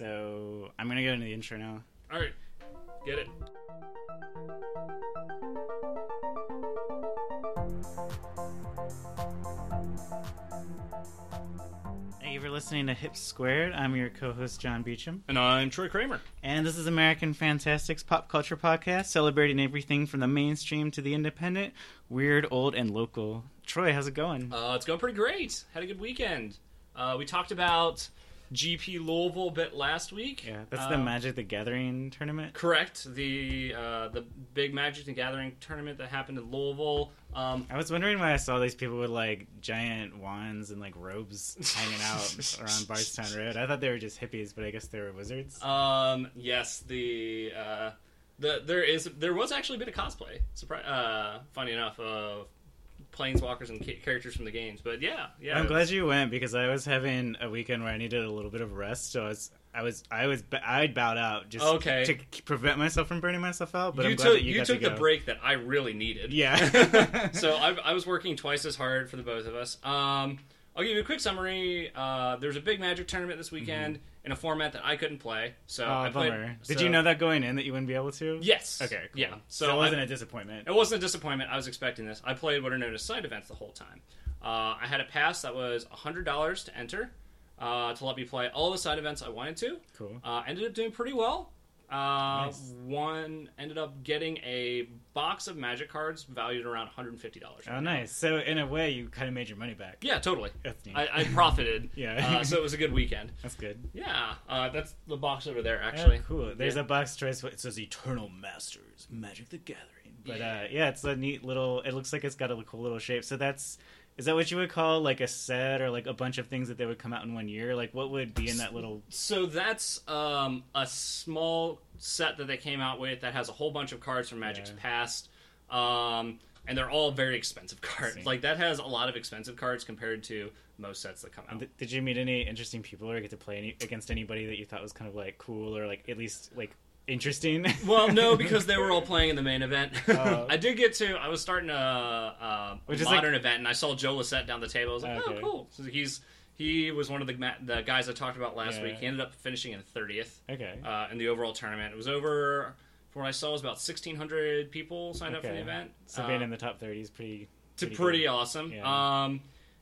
So I'm gonna go into the intro now. All right, get it. Thank you for listening to Hip Squared. I'm your co-host John Beecham, And I'm Troy Kramer. and this is American Fantastics pop culture podcast celebrating everything from the mainstream to the independent, weird, old, and local. Troy, how's it going? Uh, it's going pretty great. Had a good weekend. Uh, we talked about GP Louisville bit last week. yeah, that's the Um, Magic the Gathering tournament. Correct. The uh, the big Magic the Gathering tournament that happened in Louisville. Um, I was wondering why I saw these people with like giant wands and like robes hanging out around Bardstown Road. I thought they were just hippies, but I guess they were wizards. um, yes, the uh, the there is there was actually a bit of cosplay. Surprise! Uh, funny enough, of planeswalkers and ca- characters from the games. But yeah, yeah. I'm glad you went because I was having a weekend where I needed a little bit of rest. So I was, I was, I was, I'd bowed out just Okay. to prevent myself from burning myself out. But you I'm glad took you, you, took to the break that I really needed. Yeah. so I, I was working twice as hard for the both of us. Um, I'll give you a quick summary. Uh, there's a big Magic tournament this weekend in a format that I couldn't play. So. Oh, I played. bummer. Did so- you know that going in that you wouldn't be able to? Yes. Okay. Cool. Yeah. So, So, it wasn't I- a disappointment. it wasn't a disappointment. I was expecting this. I played what are known as side events the whole time. Uh, I had a pass that was hundred dollars to enter uh, to let me play all the side events I wanted to. Cool. Uh, ended up doing pretty well. Uh, Nice. One ended up getting a box of Magic cards valued around one hundred and fifty dollars. Oh, nice. So in a way, you kind of made your money back. Yeah, totally. I, I profited. Yeah. Uh, so it was a good weekend. That's good. Yeah. Uh, that's the box over there, Actually, actually. cool. There's Yeah. a box choice. It says Eternal Masters, Magic the Gathering. But Yeah. uh, yeah, it's a neat little. It looks like it's got a cool little shape. So that's. Is that what you would call like a set or like a bunch of things that they would come out in one year? Like what would be in that little? So that's um, a small set that they came out with that has a whole bunch of cards from Magic's Yeah. past. Um, and they're all very expensive cards. See. Like that has a lot of expensive cards compared to most sets that come out. Th- Did you meet any interesting people or get to play any, against anybody that you thought was kind of like cool or like at least like interesting? Well, no, because they were all playing in the main event. Oh. I did get to. I was starting a, uh Which is like- modern event, and I saw Joe Lossett down the table. I was like, Okay. "Oh, cool!" So he's he was one of the the guys I talked about last Yeah. week. He ended up finishing in thirtieth okay. uh, in the overall tournament. It was over. From what I saw, it was about sixteen hundred people signed up for the event. So Uh, being in the top thirty is pretty. to pretty pretty awesome. Yeah. Um,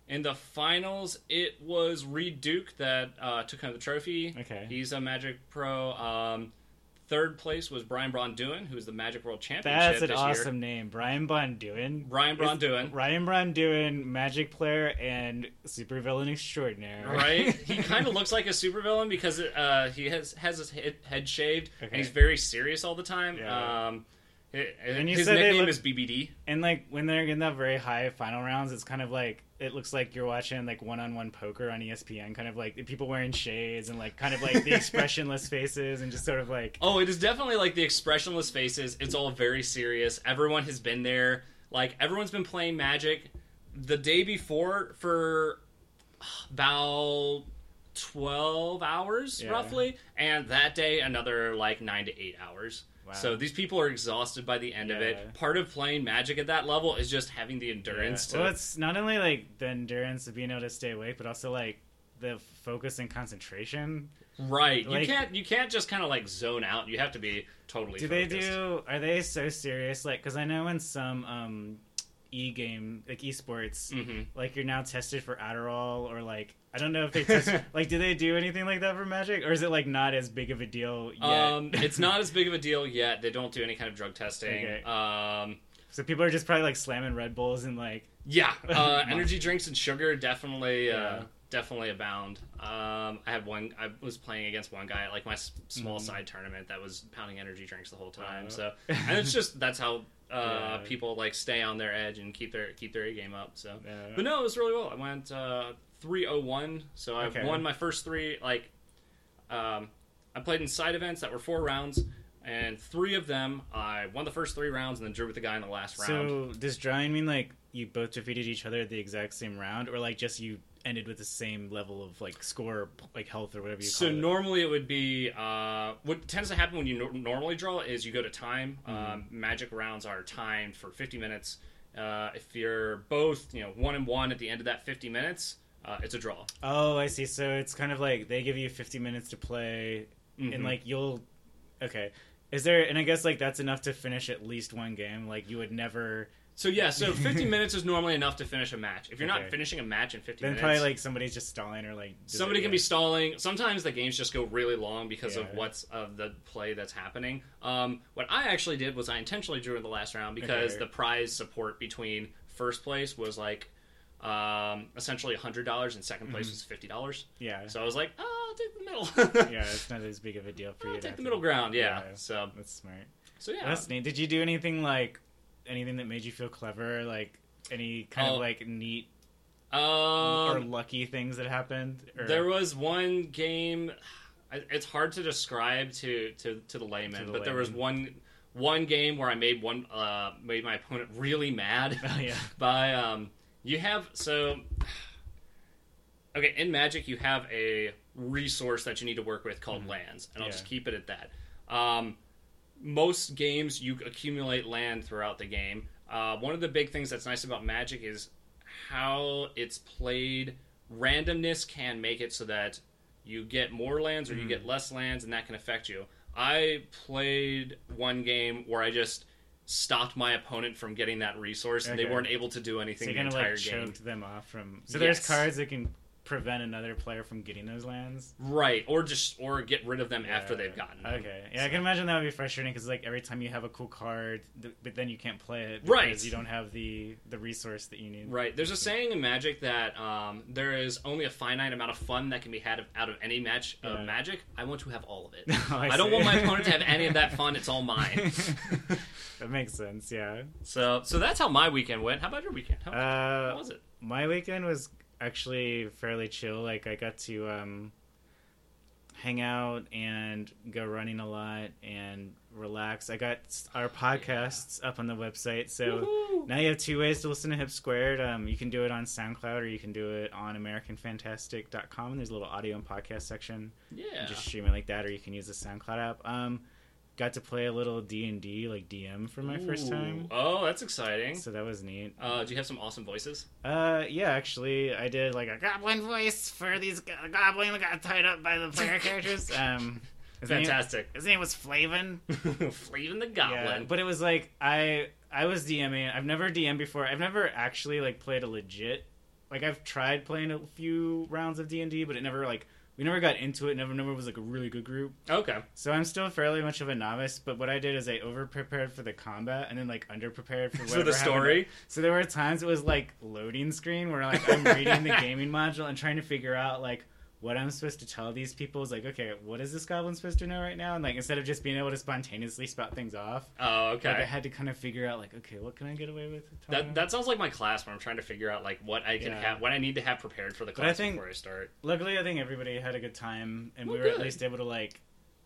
in the finals, it was Reed Duke that uh, took home the trophy. Okay. He's a Magic Pro. Um, third place was Brian Braun-Duin, who's the Magic World Championship That's an awesome year. name, Brian Bonduin. Brian Braun-Duin. Ryan Braun-Duin, Magic player and supervillain extraordinaire. Right, he kind of looks like a supervillain because uh, he has has his head, head shaved Okay. and he's very serious all the time. Yeah. Um, And you his nickname look- is BBD. And like when they're in that very high final rounds, it's kind of like it looks like you're watching like one-on-one poker on ESPN, kind of like people wearing shades and like kind of like the expressionless faces and just sort of like Oh, it is definitely like the expressionless faces. It's all very serious. Everyone has been there. Like everyone's been playing Magic the day before for about 12 hours Yeah. roughly, and that day another like 9 to 8 hours. Wow. So these people are exhausted by the end of it. Part of playing Magic at that level is just having the endurance Yeah. to Well, it's not only like the endurance of being able to stay awake, but also like the focus and concentration. right. like- you can't you can't just kind of like zone out. You have to be totally Do they do? Are they so serious? Like, because I know in some um, e game like esports, Mhm. like you're now tested for Adderall or like I don't know if they test. like, do they do anything like that for Magic, or is it like not as big of a deal yet? Um, it's not as big of a deal yet. They don't do any kind of drug testing. Okay. Um, so people are just probably like slamming Red Bulls and like yeah, uh, energy drinks and sugar definitely, uh, Yeah. Definitely abound. Um, I had one. I was playing against one guy at like my s- small Mhm. side tournament that was pounding energy drinks the whole time. Wow. So, and it's just that's how uh, Yeah. people like stay on their edge and keep their keep their A game up. So, uh, but no, it was really well. I went uh, three oh one, so I've Okay. won my first three. Like, um, I played in side events that were four rounds, and three of them I won the first three rounds and then drew with the guy in the last round. So does drawing mean like you both defeated each other at the exact same round, or like just you ended with the same level of like score, like health or whatever you So call it? normally it would be uh, what tends to happen when you nor- normally draw is you go to time. Mm-hmm. Um, magic rounds are timed for 50 minutes. Uh, if you're both, you know, one and one at the end of that 50 minutes, Uh, it's a draw. Oh, I see. So it's kind of like they give you 50 minutes to play, Mhm. and like you'll. Okay. Is there? And I guess like that's enough to finish at least one game. Like you would never. So yeah, so 50 minutes is normally enough to finish a match. If you're Okay. not finishing a match in 50 Then minutes, probably like somebody's just stalling or like. somebody can be stalling. Sometimes the games just go really long because of what's of the play that's happening. Um, what I actually did was I intentionally drew in the last round because Okay. the prize support between first place was like um, essentially hundred dollars and second place was fifty dollars. Yeah. So I was like, oh, I'll take the middle. yeah, it's not as big of a deal for I'll you. to take the middle ground. Yeah. Yeah. So That's smart. so yeah. That's neat. Did you do anything like anything that made you feel clever? Like any kind Oh. of like neat Um, or lucky things that happened? Or... There was one game. It's hard to describe to to, to the layman, To the but there was one one game where I made one uh, made my opponent really mad Oh yeah. by um. You have so. Okay, in Magic, you have a resource that you need to work with called lands, and I'll Yeah. just keep it at that. Um, most games, you accumulate land throughout the game. Uh, one of the big things that's nice about Magic is how it's played. Randomness can make it so that you get more lands or you get less lands, and that can affect you. I played one game where I just stopped my opponent from getting that resource, and they weren't able to do anything you the entire game. choked them off from. So there's cards that can prevent another player from getting those lands. Right, or just or get rid of them after they've gotten them. Okay, yeah, I can imagine that would be frustrating because like every time you have a cool card, th- but then you can't play it because Right. you don't have the the resource that you need. Right. There's a saying in Magic that um, there is only a finite amount of fun that can be had of, out of any match of Yeah. Magic. I want to have all of it. Oh, I I, don't want my opponent to have any of that fun. It's all mine. that makes sense. Yeah. so, so that's how my weekend went. How about your weekend? How, Uh, how was it? my weekend was actually fairly chill. Like I got to um, hang out and go running a lot and relax. I got our podcasts up on the website, so Woohoo! now you have two ways to listen to Hip Squared. Um, you can do it on SoundCloud or you can do it on AmericanFantastic.com. There's a little audio and podcast section. yeah. Just stream it like that, or you can use the SoundCloud app. Um, got to play a little D and D, like DM, for my first time. Oh, that's exciting. So that was neat. Uh, do you have some awesome voices? Uh, yeah, actually, I did like a goblin voice for these go- goblin that got tied up by the player characters. Um, his name- Fantastic. his name was Flavin. Flavin the Yeah, Goblin. but it was like I I was DMing. I've never DM before. I've never actually like played a legit. Like I've tried playing a few rounds of D and D, but it never like we never got into it. Never never was like a really good group. okay. So I'm still fairly much of a novice, but what I did is I over prepared for the combat and then like under prepared for whatever the happened. story. So there were times it was like loading screen where like I'm reading the gaming module and trying to figure out like what I'm supposed to tell these people is like, okay, what is this goblin supposed to know right now? And like instead of just being able to spontaneously spout things off, Oh, okay, like I had to kind of figure out like, okay, what can I get away with? That that sounds like my class where I'm trying to figure out like what I can Yeah. have, what I need to have prepared for the But I class think- before I start. Luckily, I think everybody had a good time, and we Well, were at least able to like,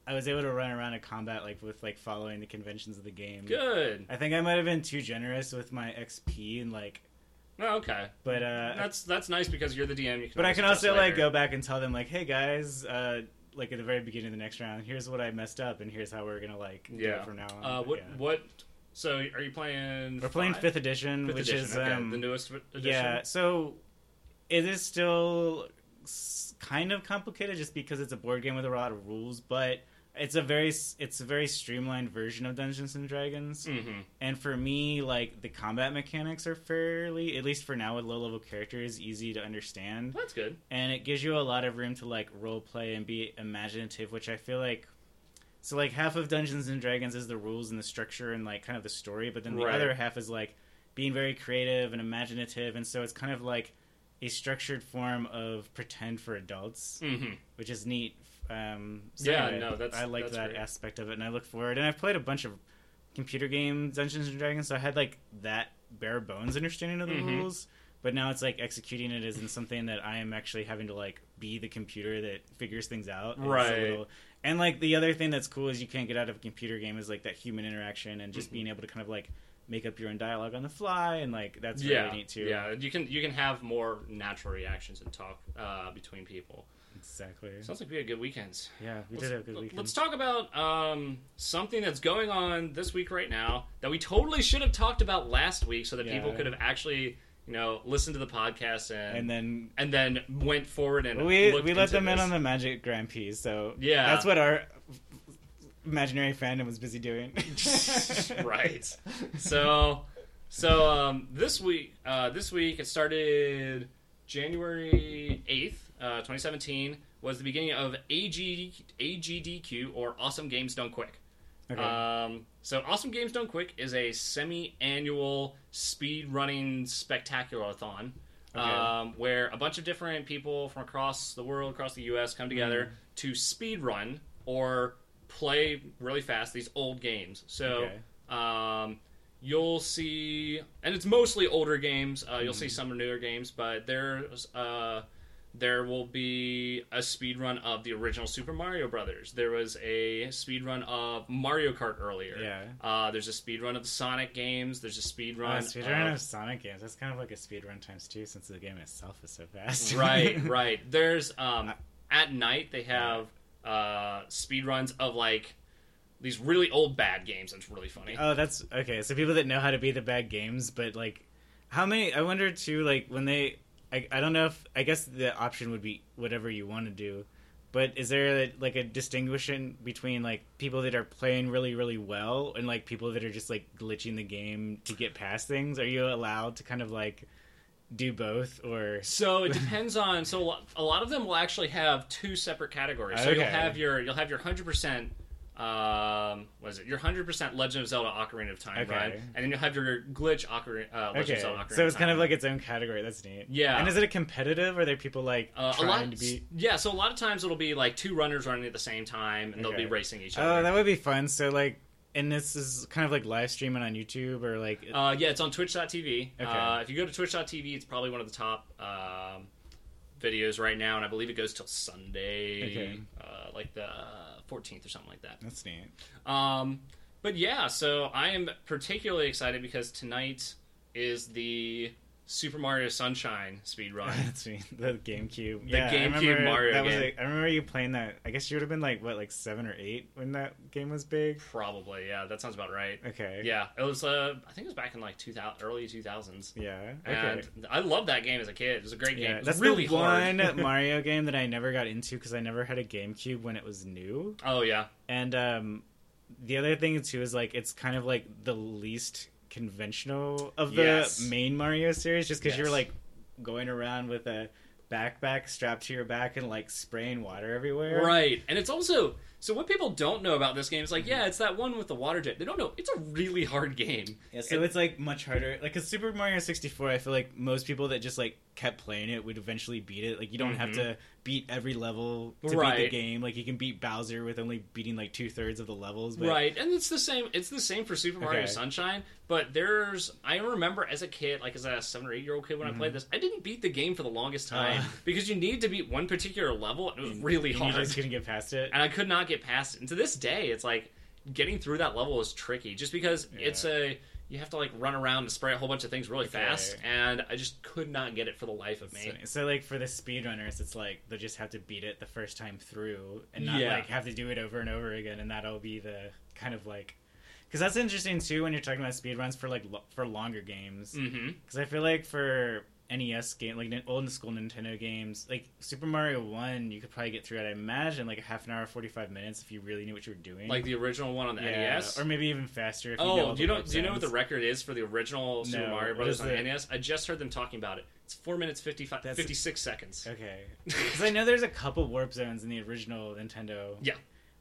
I was able to run around a combat like with like following the conventions of the game. Good. I think I might have been too generous with my XP and like, Oh, okay. but uh, That's that's nice because you're the DM. You can but I can also like go back and tell them like, hey guys, uh, like at the very beginning of the next round, here's what I messed up, and here's how we're gonna like do Yeah. it from now on. Uh, what Yeah. what? So are you playing? We're playing fifth edition, Fifth which edition, is okay. um, the newest edition. yeah. So it is still kind of complicated just because it's a board game with a lot of rules, but it's a very it's a very streamlined version of Dungeons and Dragons. Mm-hmm. And for me, like the combat mechanics are fairly, at least for now with low level characters, easy to understand. That's good. and it gives you a lot of room to like role play and be imaginative which i feel like so like half of dungeons and dragons is the rules and the structure and like kind of the story but then the Right. other half is like being very creative and imaginative and so it's kind of like a structured form of pretend for adults Mm-hmm. which is neat um so Yeah, anyway, no, that's- i like that great. aspect of it and i look forward and i've played a bunch of computer games dungeons and dragons so i had like that bare bones understanding of the Mhm. rules but now it's like executing it in something that I am actually having to like be the computer that figures things out. And Right. little- and like the other thing that's cool is you can't get out of a computer game is like that human interaction and just Mhm. being able to kind of like make up your own dialogue on the fly and like that's yeah, really neat too. yeah. You can you can have more natural reactions and talk uh, between people. Exactly. Sounds like we had good weekends. Yeah, we Let's, did have good weekend. let's talk about um, something that's going on this week right now that we totally should have talked about last week, so that people could have actually you know, listened to the podcast and and then and then went forward and we we let them in on the Magic Grand Prix, so Yeah. that's what our imaginary fandom was busy doing. right. So, so um, this week, uh, this week it started January eighth, uh, twenty seventeen, was the beginning of AG, AGDQ or Awesome Games Done Quick. Okay. Um, so Awesome Games Done Quick is a semi-annual speed running spectacular-a-thon. Okay. Um, where a bunch of different people from across the world, across the U.S., come together Mm-hmm. to speed run or play really fast these old games. So Okay. um, you'll see, and it's mostly older games. Uh, you'll see Mm-hmm. some newer games, but there's uh, there will be a speed run of the original Super Mario Brothers. There was a speed run of Mario Kart earlier. Yeah. Uh, there's a speed run of the Sonic games. There's a speed Uh, run. speedrun of- of Sonic games. That's kind of like a speedrun times two, since the game itself is so fast. right, right. There's um at night they have uh speed runs of like these really old bad games. It's really funny. Oh, that's okay. So people that know how to beat the bad games, but like, how many? I wonder too. Like when they, I, I don't know if I guess the option would be whatever you want to do, but is there like a distinguishing between like people that are playing really really well and like people that are just like glitching the game to get past things? Are you allowed to kind of like do both or? So it depends on. So a lot, a lot of them will actually have two separate categories. So you'll have your you'll have your hundred percent. Um, what is it? Your hundred percent Legend of Zelda Ocarina of Time Okay. run, and then you'll have your glitch Ocarina, uh, Legend Okay, of Zelda Ocarina so it's kind of like its own category. That's neat. Yeah. And is it a competitive? Or are there people like Uh, a trying lot, to beat? yeah. So a lot of times it'll be like two runners running at the same time, and they'll be racing each other. Oh, that would be fun. So like, and this is kind of like live streaming on YouTube or like. Uh, yeah, it's on Twitch.tv. Okay. Uh, if you go to Twitch.tv, it's probably one of the top um, videos right now, and I believe it goes till Sunday, Okay. uh, like the 14th or something like that. that's neat. Um, but yeah, so I am particularly excited because tonight is the Super Mario Sunshine speed run. That's me. The GameCube. The yeah, GameCube Mario That was game. like, I remember you playing that. I guess you would have been like what, like seven or eight when that game was big. Probably, yeah, that sounds about right. Okay. Yeah, it was. Uh, I think it was back in like 2000, early 2000s. Yeah. Okay. And I loved that game as a kid. It was a great game. yeah, that's really the one Mario game that I never got into because I never had a GameCube when it was new. oh yeah, And um, the other thing too is like it's kind of like the least conventional of the Yes. main Mario series, just because you're like going around with a backpack strapped to your back and like spraying water everywhere. Right, and it's also so what people don't know about this game is like, yeah, it's that one with the water jet. They don't know it's a really hard game. Yeah, so it's like much harder. Like, cause Super Mario 64, I feel like most people that just like kept playing it would eventually beat it. Like, you don't have Mhm. to beat every level to beat the game. Like, you can beat Bowser with only beating like two thirds of the levels. But, Right, and it's the same. It's the same for Super Mario Okay. Sunshine. But there's, I remember as a kid, like as a seven or eight year old kid when I played this, I didn't beat the game for the longest time Uh. because you need to beat one particular level, and it was really hard, You just couldn't get past it. and I could not get past it. And to this day, it's like getting through that level is tricky, just because Yeah. it's a you have to like run around and spray a whole bunch of things really Okay. fast, and I just could not get it for the life of me. So, so, like for the speedrunners, it's like they'll just have to beat it the first time through and not Yeah. like have to do it over and over again, and that'll be the kind of like because that's interesting too when you're talking about speedruns for like lo- for longer games. Mm-hmm. Because I feel like for NES game, like old school Nintendo games, like Super Mario One, you could probably get through it. I imagine like a half an hour, forty five minutes if you really knew what you were doing. Like the original one on the yeah, NES. or maybe even faster. If you know Oh, do you know? Do you know what the record is for the original Super No, Mario Brothers on the? NES? I just heard them talking about it. It's four minutes 55, That's- 56 seconds. Okay, because I know there's a couple warp zones in the original Nintendo. Yeah.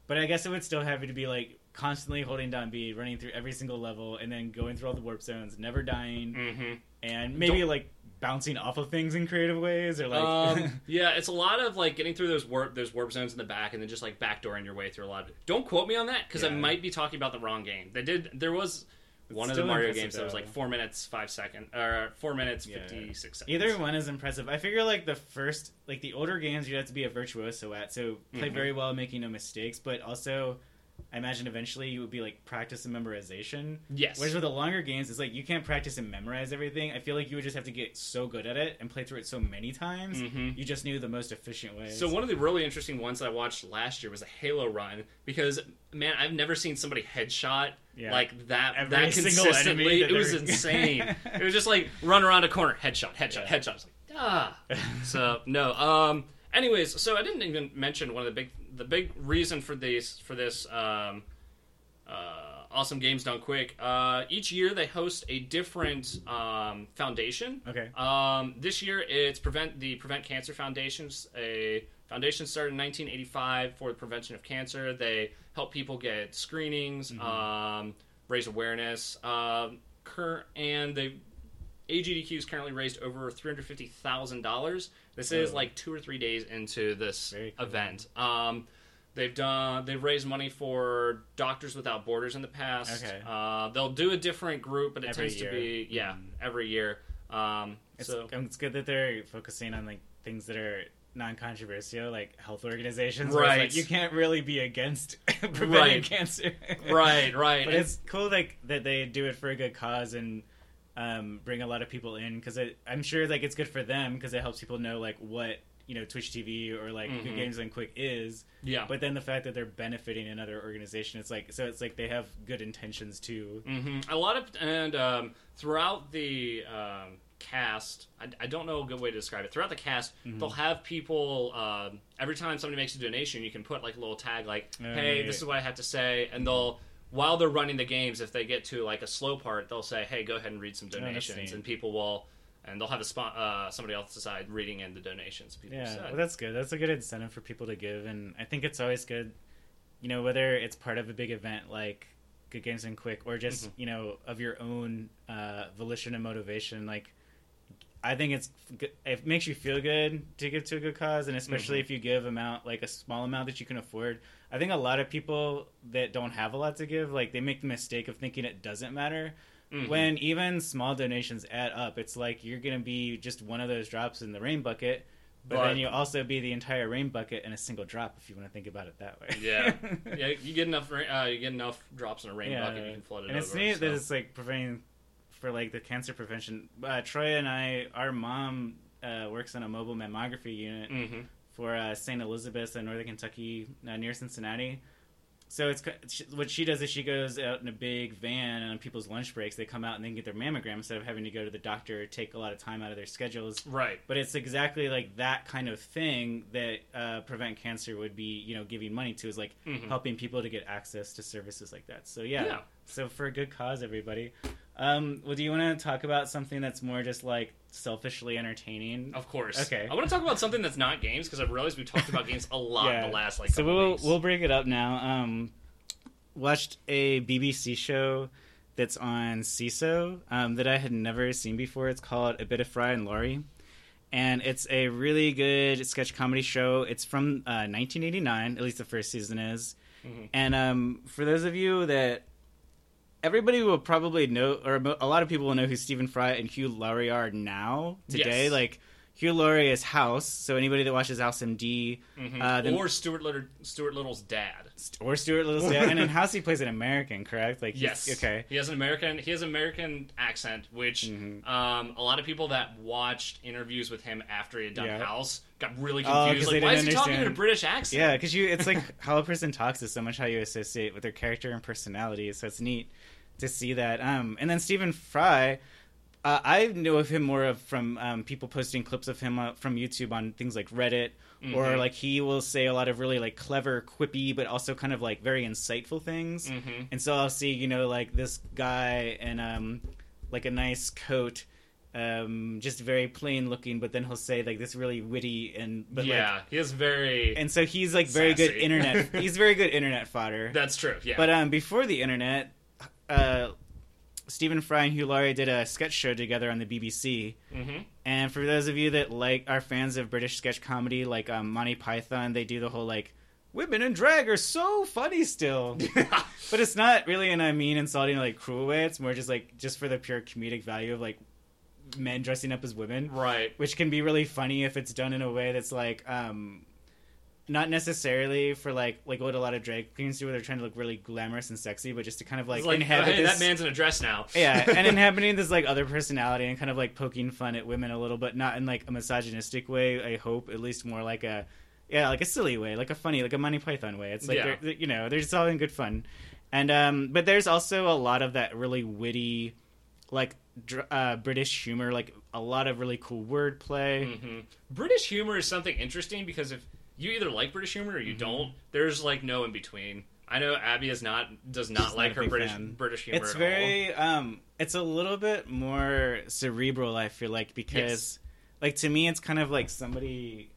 but I guess it would still have to be like constantly holding down B, running through every single level, and then going through all the warp zones, never dying, Mm-hmm. and maybe Don't- like bouncing off of things in creative ways, or like. um, yeah, it's a lot of like getting through those warp those warp zones in the back, and then just like backdooring your way through a lot of it. Don't quote me on that because I might be talking about the wrong game. They did. There was one of the Mario games that was like four minutes five second or four minutes Yeah. fifty six seconds. Either one is impressive. I figure like the first, like the older games, you have to be a virtuoso at, so play Mhm. very well, making no mistakes. But also, I imagine eventually you would be like practice and memorization. Yes. Whereas with the longer games, it's like you can't practice and memorize everything. I feel like you would just have to get so good at it and play through it so many times, Mhm. you just knew the most efficient ways. So one of the really interesting ones that I watched last year was a Halo run because man, I've never seen somebody headshot Yeah. like that Every that consistently. that It was insane. it was just like run around a corner, headshot, headshot, Yeah. headshot. I was like, ah. so no. Um. Anyways, so I didn't even mention one of the big the big reason for these for this um uh, awesome games done quick. Uh, each year they host a different um, foundation. Okay. Um, this year it's prevent the Prevent Cancer Foundation's a foundation started in 1985 for the prevention of cancer. They help people get screenings, um, raise awareness. Um, cur- and they AGDQ has currently raised over three hundred fifty thousand dollars. This is like two or three days into this cool. event. Um, they've done they've raised money for Doctors Without Borders in the past. Okay. Uh, they'll do a different group, but it Every tends year. to be yeah Mm. every year. Um, It's, so um, it's good that they're focusing on like things that are non-controversial, like health organizations. Right. like, you can't really be against preventing Right. cancer. right, right. but And- it's cool like that they do it for a good cause and um, bring a lot of people in because I'm sure like it's good for them because it helps people know like what you know Twitch TV or like Mhm. Games Done Quick is. yeah. But then the fact that they're benefiting another organization, it's like so it's like they have good intentions too. hmm A lot of and um, throughout the um, cast, I, I don't know a good way to describe it. Throughout the cast, Mm-hmm. they'll have people. Um, every time somebody makes a donation, you can put like a little tag, like Oh, "Hey, yeah, this is what I have to say," and they'll. While they're running the games, if they get to like a slow part, they'll say, "Hey, go ahead and read some donations," and people will, and they'll have a spot, uh, somebody else decide reading in the donations. People Yeah, said. well, that's good. That's a good incentive for people to give, and I think it's always good, you know, whether it's part of a big event like Good Games and Quick, or just Mm-hmm. you know of your own uh, volition and motivation. Like, I think it's it makes you feel good to give to a good cause, and especially Mm-hmm. if you give amount like a small amount that you can afford. I think a lot of people that don't have a lot to give, like they make the mistake of thinking it doesn't matter. Mhm. When even small donations add up, it's like you're gonna be just one of those drops in the rain bucket, but, But- then you also be the entire rain bucket in a single drop if you want to think about it that way. yeah, yeah, you get enough, ra- uh, you get enough drops in a rain Yeah. bucket, you can flood it and over. it's neat so. that it's like preventing for like the cancer prevention. Uh, Troy and I, our mom uh, works on a mobile mammography unit Mhm. for uh, St. Elizabeth in northern Kentucky, uh, near Cincinnati. So it's what she does is she goes out in a big van on people's lunch breaks. They come out and they can get their mammogram instead of having to go to the doctor, take a lot of time out of their schedules. Right. But it's exactly like that kind of thing that uh, prevent cancer would be, you know, giving money to is like Mhm. helping people to get access to services like that. So yeah, Yeah. So for a good cause, everybody. Um, well, do you want to talk about something that's more just like selfishly entertaining? Of course. Okay. I want to talk about something that's not games because I've realized we've talked about games a lot in the last like. so we'll weeks. we'll bring it up now. Um, watched a BBC show that's on Seeso um, that I had never seen before. It's called A Bit of Fry and Laurie, and it's a really good sketch comedy show. It's from uh, 1989, at least the first season is. Mhm. And um, for those of you that everybody will probably know, or a lot of people will know who Stephen Fry and Hugh Laurie are now today. Yes. Like Hugh Laurie is House, so anybody that watches House MD, Mhm. uh, then- or Stuart Little, Stuart Little's dad. or Stuart Little's dad, and in House he plays an American, correct? Like, Yes. okay, He has an American. He has American accent, which Mhm. um, a lot of people that watched interviews with him after he had done Yeah. House got really Oh, confused. they like, why is he talking in a. British accent? yeah, because you, it's like how a person talks is so much how you associate with their character and personality. So it's neat to see that. Um, and then Stephen Fry. Uh, I know of him more of from um, people posting clips of him uh, from YouTube on things like Reddit, or Mhm. like he will say a lot of really like clever, quippy, but also kind of like very insightful things. Mhm. And so I'll see, you know, like this guy in um like a nice coat, um, just very plain looking, but then he'll say like this really witty and but yeah, like he is very. and so he's like very good internet he's very good internet fodder. that's true. Yeah. But um before the internet, uh Stephen Fry and Hugh Laurie did a sketch show together on the BBC. hmm And for those of you that like are fans of British sketch comedy, like um, Monty Python, they do the whole like women in drag are so funny still. but it's not really in a mean, insulting, like cruel way. It's more just like just for the pure comedic value of like men dressing up as women, right. which can be really funny if it's done in a way that's like um not necessarily for like like what a lot of drag queens do, where they're trying to look really glamorous and sexy, but just to kind of like, like, inhabit hey, this. that man's in a dress now. yeah, and inhabiting this like other personality and kind of like poking fun at women a little, but not in like a misogynistic way. I hope at least more like a yeah, like a silly way, like a funny, like a Monty Python way. It's like Yeah. they're, you know they're just all in good fun, and um, but there's also a lot of that really witty, like dr- uh, British humor, like a lot of really cool wordplay. hmm British humor is something interesting because if you either like British humor or you Mm-hmm. don't, there's like no in between. I know Abby is not does not She's like not her British fan. British humor. It's at very um it's a little bit more cerebral i feel like because Yes. like to me it's kind of like somebody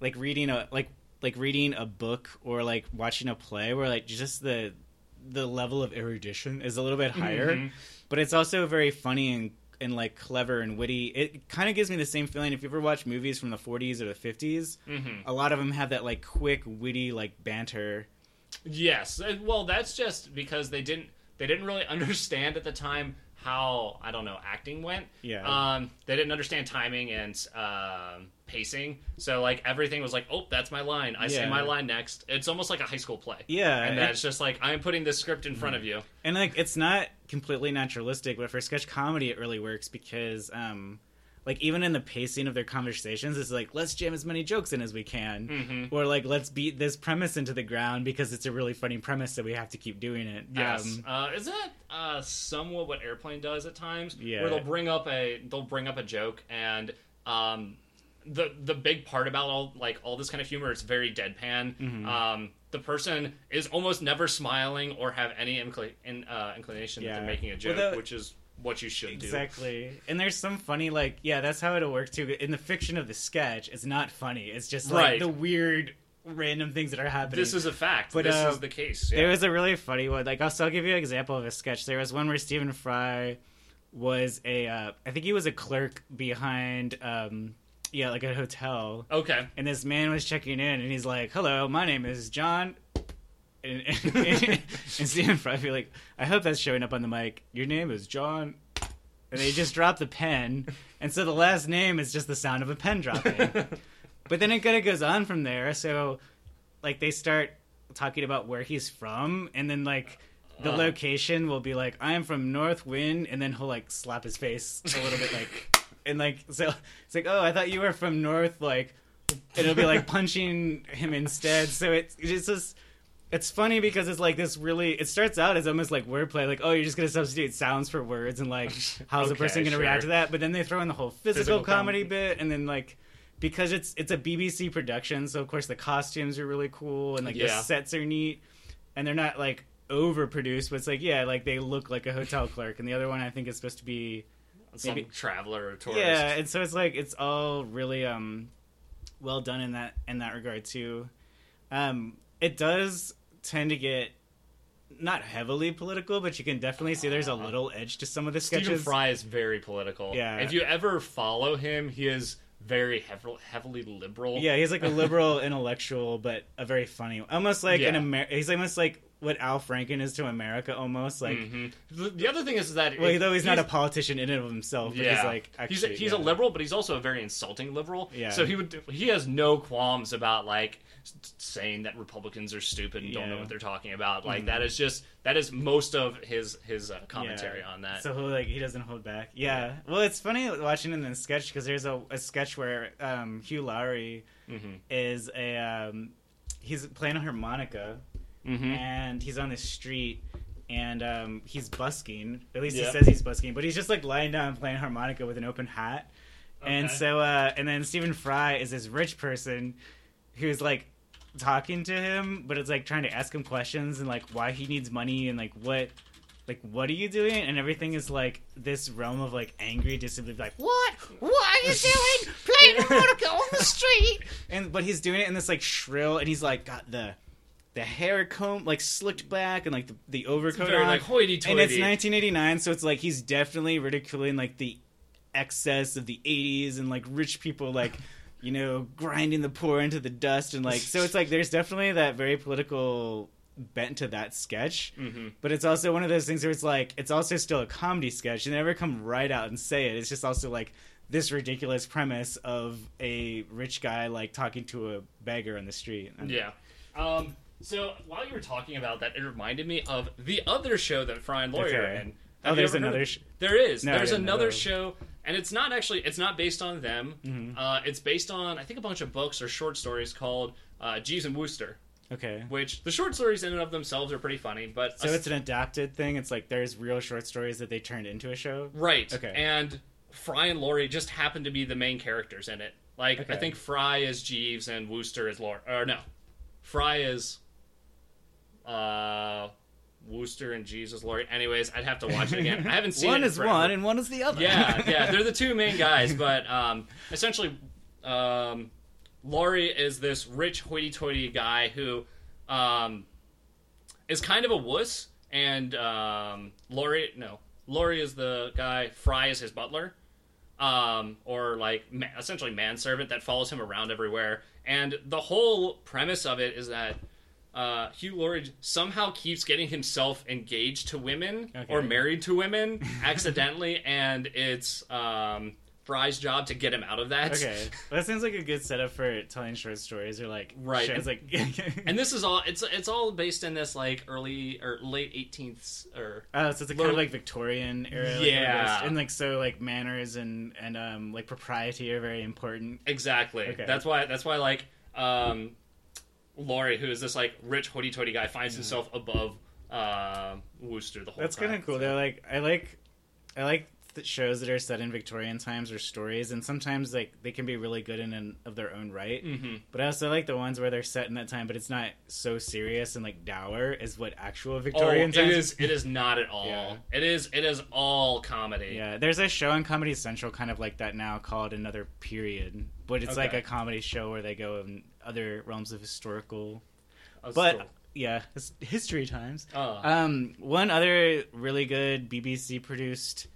like reading a like like reading a book or like watching a play where like just the the level of erudition is a little bit higher Mhm. but it's also very funny and and like clever and witty it kind of gives me the same feeling if you ever watch movies from the 40s or the 50s all. Mhm. a lot of them have that like quick witty like banter Yes. Uh, Well, that's just because they didn't they didn't really understand at the time how I don't know acting went. Yeah. Um, they didn't understand timing and um, pacing. So like everything was like, oh, that's my line. I say my line next. It's almost like a high school play. yeah And that's just like I'm putting this script in front of you. and like it's not completely naturalistic but for sketch comedy it really works because um like even in the pacing of their conversations it's like let's jam as many jokes in as we can Mhm. or like let's beat this premise into the ground because it's a really funny premise so we have to keep doing it Yes. um, uh, is that uh, somewhat what Airplane does at times? Yeah. Where they'll bring up a they'll bring up a joke and um, the the big part about all like all this kind of humor is very deadpan. Mm-hmm. Um, the person is almost never smiling or have any incl- in, uh, inclination that Yeah. they're making a Well, joke, the- which is what you should do. exactly and there's some funny like yeah that's how it'll work too in the fiction of the sketch it's not funny it's just like Right. the weird random things that are happening This is a fact. But, this uh, is the case. There was a really funny one. Like, I'll, so I'll give you an example of a sketch. There was one where Stephen Fry was a, uh, I think he was a clerk behind, um, yeah, like a hotel. okay. And this man was checking in, and he's like, "Hello, my name is John." And, and, and Stephen Fry be like, "I hope that's showing up on the mic. Your name is John." And they just drop the pen, and so the last name is just the sound of a pen dropping. But then it kind of goes on from there. So, like, they start talking about where he's from, and then like the Uh. location will be like, "I'm from North Wind," and then he'll like slap his face a little bit, like, and like so it's like, "Oh, I thought you were from North," like, it'll be like punching him instead. So it's it's just. It's funny because it's like this really. It starts out as almost like wordplay, like oh, you're just gonna substitute sounds for words, and like how's the person gonna sure. react to that? But then they throw in the whole physical, Physical com- comedy bit, and then like because it's it's a BBC production, so of course the costumes are really cool and like the sets are neat, and they're not like overproduced, but it's like yeah, like they look like a hotel clerk, and the other one I think is supposed to be Some maybe- traveler or tourist. yeah, and so it's like it's all really um well done in that in that regard too. Um, it does tend to get not heavily political, but you can definitely see there's a little edge to some of the sketches. Stephen. Fry is very political. Yeah. If you ever follow him, he is very heavily, heavily liberal. Yeah, he's like a liberal intellectual, but a very funny, almost like an Yeah. Amer- He's almost like what Al Franken is to America, almost like. Mhm. The, the other thing is that Well, it- though he's, not a politician in and of himself, but yeah, he's like actually he's a, he's yeah. a liberal, but he's also a very insulting liberal. Yeah. So he would he has no qualms about like saying that Republicans are stupid and don't know Mm-hmm. what they're talking about. Like that is just that is most of his his uh, commentary Yeah. on that. So like he doesn't hold back. Yeah. Well, it's funny watching in the sketch because there's a, a sketch where um, Hugh Laurie Mhm. is a um, he's playing a harmonica Mhm. and he's on the street and um, he's busking. At least Yeah. he says he's busking, but he's just like lying down playing harmonica with an open hat. And so, uh, and then Stephen Fry is this rich person who's like talking to him, but it's like trying to ask him questions and like why he needs money and like what, like what are you doing? And everything is like this realm of like angry disbelief, like What? What are you doing? Playing harmonica on the street? and but he's doing it in this like shrill, and he's like got the the hair comb like slicked back and like the, the overcoat very on. like hoity and it's 1989 so it's like he's definitely ridiculing like the excess of the 80s and like rich people like you know grinding the poor into the dust and like so it's like there's definitely that very political bent to that sketch Mhm. but it's also one of those things where it's like it's also still a comedy sketch you never come right out and say it it's just also like this ridiculous premise of a rich guy like talking to a beggar on the street. Yeah. Um, so while you were talking about that, it reminded me of the other show that Fry and Laurie are in. Oh, Have you there's another. Sh- there is. No, there's another show, and it's not actually. It's not based on them. Mm-hmm. Uh, it's based on I think a bunch of books or short stories called uh, Jeeves and Wooster. Okay. Which the short stories in and of themselves are pretty funny, but So it's an adapted thing. It's like there's real short stories that they turned into a show. Right. Okay. And Fry and Laurie just happen to be the main characters in it. Like I think Fry is Jeeves and Wooster is Laurie. Or no, Fry is uh Wooster and Jesus Laurie. Anyways, I'd have to watch it again. I haven't seen one is forever. one and one is the other. Yeah, yeah, they're the two main guys, but um, essentially, um, Laurie is this rich hoity-toity guy who um, is kind of a wuss, and um, Laurie, no, Laurie is the guy. Fry is his butler, um, or like ma- essentially manservant that follows him around everywhere. And the whole premise of it is that uh, Hugh Laurie somehow keeps getting himself engaged to women Okay. or married to women accidentally, and it's um, Fry's job to get him out of that. Okay, well, that sounds like a good setup for telling short stories or like Right, shows like And this is all it's it's all based in this like early or late 18th or oh, so it's a kind of like Victorian era, Yeah. almost. and like so like manners and and um like propriety are very important. Exactly. Okay. That's why. That's why. Like, um, Laurie, who is this like rich hoity-toity guy, finds himself above uh, Wooster the whole That's time. That's kind of cool. They're like I like I like the shows that are set in Victorian times or stories, and sometimes like they can be really good in and of their own right. hmm But I also like the ones where they're set in that time, but it's not so serious and like dour as what actual Oh, Victorian it times. is. It is not at all. Yeah. It is. It is all comedy. Yeah, there's a show on Comedy Central kind of like that now called Another Period, but it's like a comedy show where they go in other realms of historical. That's But cool. yeah, it's history times. Oh. Um, one other really good BBC produced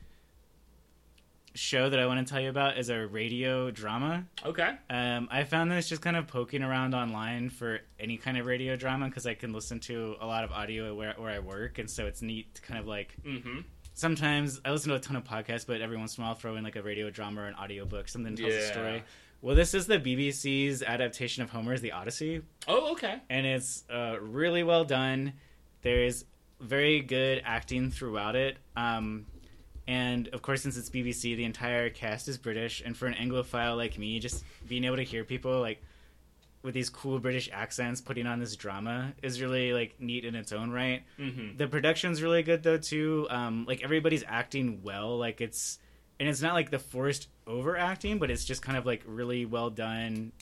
show that I want to tell you about is a radio drama. okay. Um, I found this just kind of poking around online for any kind of radio drama because I can listen to a lot of audio where, where I work, and so it's neat to kind of like Mm-hmm. sometimes I listen to a ton of podcasts, but every once in a while I'll throw in like a radio drama or an audiobook, something tells a story. Well, this is the BBC's adaptation of Homer's The Odyssey, Oh, okay. and it's uh, really well done. There's very good acting throughout it. Um, and of course, since it's BBC, the entire cast is British. And for an Anglophile like me, just being able to hear people like with these cool British accents putting on this drama is really like neat in its own right. Mm-hmm. The production's really good though too. Um, like everybody's acting well. Like it's and it's not like the forced overacting, but it's just kind of like really well done.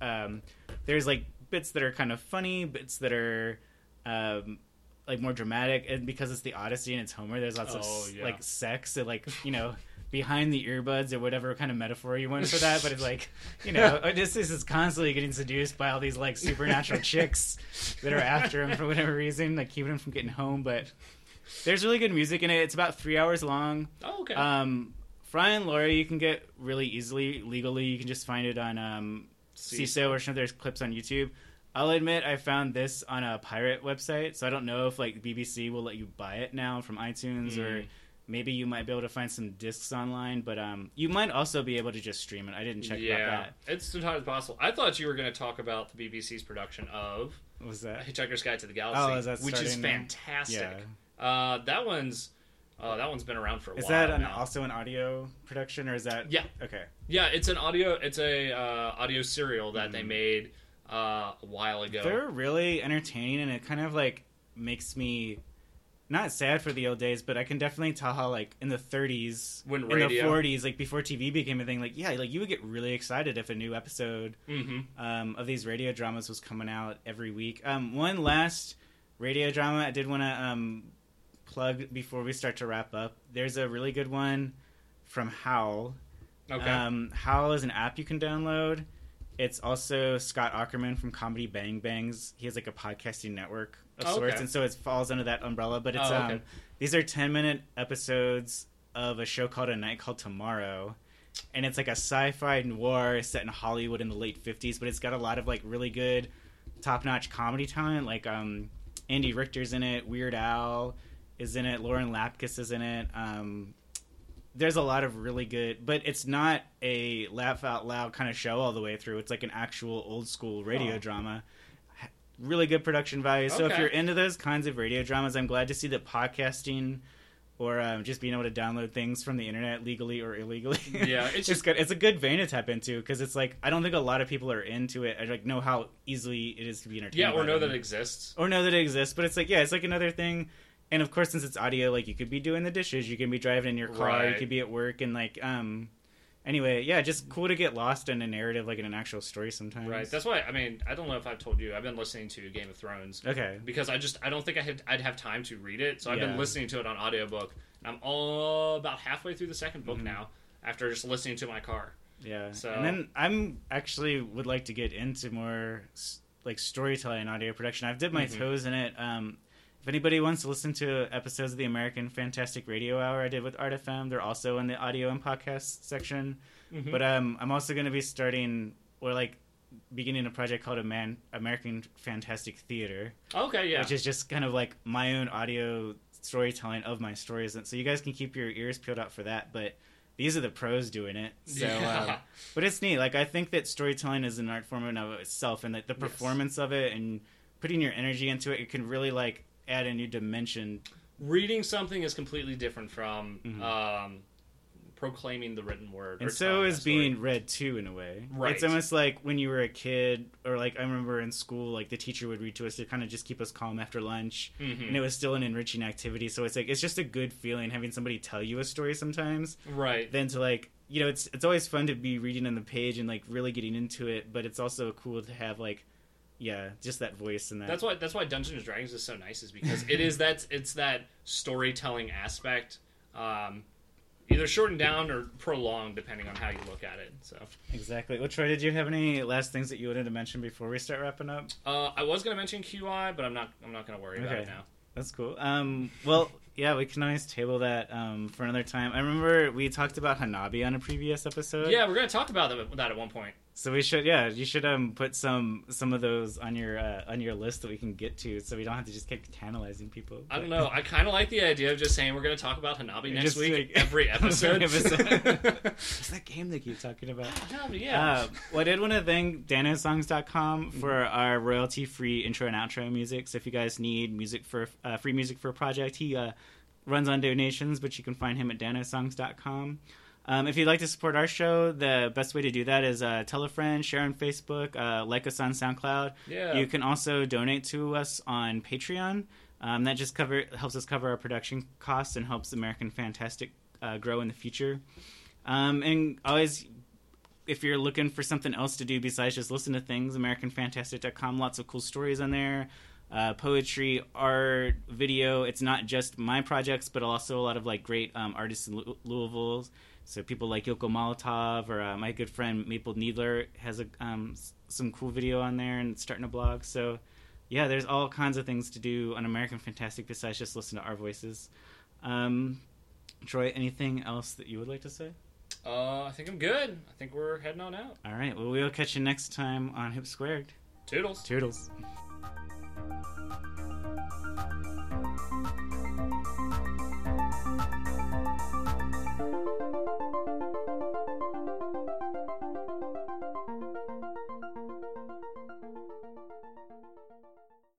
Um, there's like bits that are kind of funny, bits that are um, like more dramatic, and because it's the Odyssey and it's Homer, there's lots of Oh, s- yeah. like sex and like you know. Behind the earbuds, or whatever kind of metaphor you want for that, but it's like, you know, Odysseus is constantly getting seduced by all these like supernatural chicks that are after him for whatever reason, like keeping him from getting home. But there's really good music in it. It's about three hours long. Oh, okay. Um, Fry and Laurie you can get really easily legally. You can just find it on um, Seeso or some of their clips on YouTube. I'll admit I found this on a pirate website, so I don't know if like BBC will let you buy it now from iTunes or Mm. maybe you might be able to find some discs online. But um, you might also be able to just stream it. I didn't check yeah, about it's entirely possible. I thought you were going to talk about the BBC's production of that. Was that? Hitchhiker's Guide to the Galaxy, Oh, is that which is fantastic. Yeah. Uh, that one's uh, that one's been around for a Is while. Is that an, also an audio production or is that? Yeah. Okay. Yeah, it's an audio. It's a uh, audio serial that they Mhm. made uh, a while ago. They're really entertaining, and it kind of like makes me not sad for the old days, but I can definitely tell how like in the 30s, When in the 40s, like before TV became a thing, like yeah, like you would get really excited if a new episode hmm um, of these radio dramas was coming out every week. Um, one last radio drama I did want to um, plug before we start to wrap up. There's a really good one from Howl. Okay. Um, Howl is an app you can download. It's also Scott Aukerman from Comedy Bang Bangs. He has like a podcasting network of Oh, sorts, okay. and so it falls under that umbrella. But it's Oh, okay. um, these are ten minute episodes of a show called A Night Called Tomorrow, and it's like a sci-fi noir set in Hollywood in the late fifties. But it's got a lot of like really good, top notch comedy talent. Like um, Andy Richter's in it, Weird Al is in it, Lauren Lapkus is in it. Um, there's a lot of really good, but it's not a laugh out loud kind of show all the way through. It's like an actual old school radio Oh. drama. Really good production value. So if you're into those kinds of radio dramas, I'm glad to see that podcasting or um, just being able to download things from the internet legally or illegally. Yeah, it's just- good. It's a good vein to tap into because it's like I don't think a lot of people are into it. I like know how easily it is to be entertained. Yeah, or know that it exists. or know that it exists. But it's like, yeah, it's like another thing. And of course, since it's audio, like you could be doing the dishes, you can be driving in your car, you could be at work, and like, um, anyway, yeah, just cool to get lost in a narrative, like in an actual story sometimes. Right. That's why I mean I don't know if I've told you I've been listening to Game of Thrones okay. because I just I don't think I had I'd have time to read it, so I've Yeah. been listening to it on audiobook. And I'm all about halfway through the second book Mhm. now after just listening to my car. Yeah. So- And then I'm actually would like to get into more like storytelling and audio production. I've dipped my Mhm. toes in it. Um, if anybody wants to listen to episodes of the American Fantastic Radio Hour I did with Art FM, they're also in the audio and podcast section. Mhm. But um, I'm also going to be starting or like beginning a project called a man American Fantastic Theater, Okay, yeah. which is just kind of like my own audio storytelling of my stories. And so you guys can keep your ears peeled out for that. But these are the pros doing it. So, Yeah. um, but it's neat. Like I think that storytelling is an art form in of itself, and that the Yes. performance of it and putting your energy into it, it can really like add a new dimension. Reading something is completely different from Mhm. um, proclaiming the written word. And so is being read too, in a way. Right. It's almost like when you were a kid, or like I remember in school, like the teacher would read to us to kind of just keep us calm after lunch, Mhm. and it was still an enriching activity. So it's like it's just a good feeling having somebody tell you a story sometimes. right. Then to like you know, it's it's always fun to be reading on the page and like really getting into it, but it's also cool to have like, yeah, just that voice and that. That's why that's why Dungeons and Dragons is so nice is because it is that it's that storytelling aspect, um, either shortened down or prolonged depending on how you look at it. So exactly. Well, Troy, did you have any last things that you wanted to mention before we start wrapping up? uh, I was going to mention QI, but I'm not I'm not going to worry about it now. That's cool. Um, well, yeah, we can always table that um, for another time. I remember we talked about Hanabi on a previous episode. Yeah, we're going to talk about that at one point. So we should, yeah, you should um put some some of those on your uh, on your list that we can get to, so we don't have to just keep tantalizing people. I don't know. I kind of like the idea of just saying we're going to talk about Hanabi next Just week like- every episode. It's that game they keep talking about. Hanabi, yeah. Uh, well, I did want to thank danosongs.com for our royalty free intro and outro music. So if you guys need music for uh, free music for a project, he uh, runs on donations, but you can find him at danosongs.com. Um, if you'd like to support our show, the best way to do that is uh, tell a friend, share on Facebook, uh, like us on SoundCloud. yeah. You can also donate to us on Patreon. Um, that just cover helps us cover our production costs and helps American Fantastic uh, grow in the future. Um, and always, if you're looking for something else to do besides just listen to things, AmericanFantastic.com, lots of cool stories on there. Uh, poetry, art, video. It's not just my projects, but also a lot of like great um, artists in Lou- Louisville. So people like Yoko Molotov or uh, my good friend Maple Needler has a, um, some cool video on there and starting a blog. So yeah, there's all kinds of things to do on American Fantastic besides just listen to our voices. Um, Troy, anything else that you would like to say? Uh, I think I'm good. I think we're heading on out. All right. Well, we'll catch you next time on Hip Squared. Toodles. Toodles.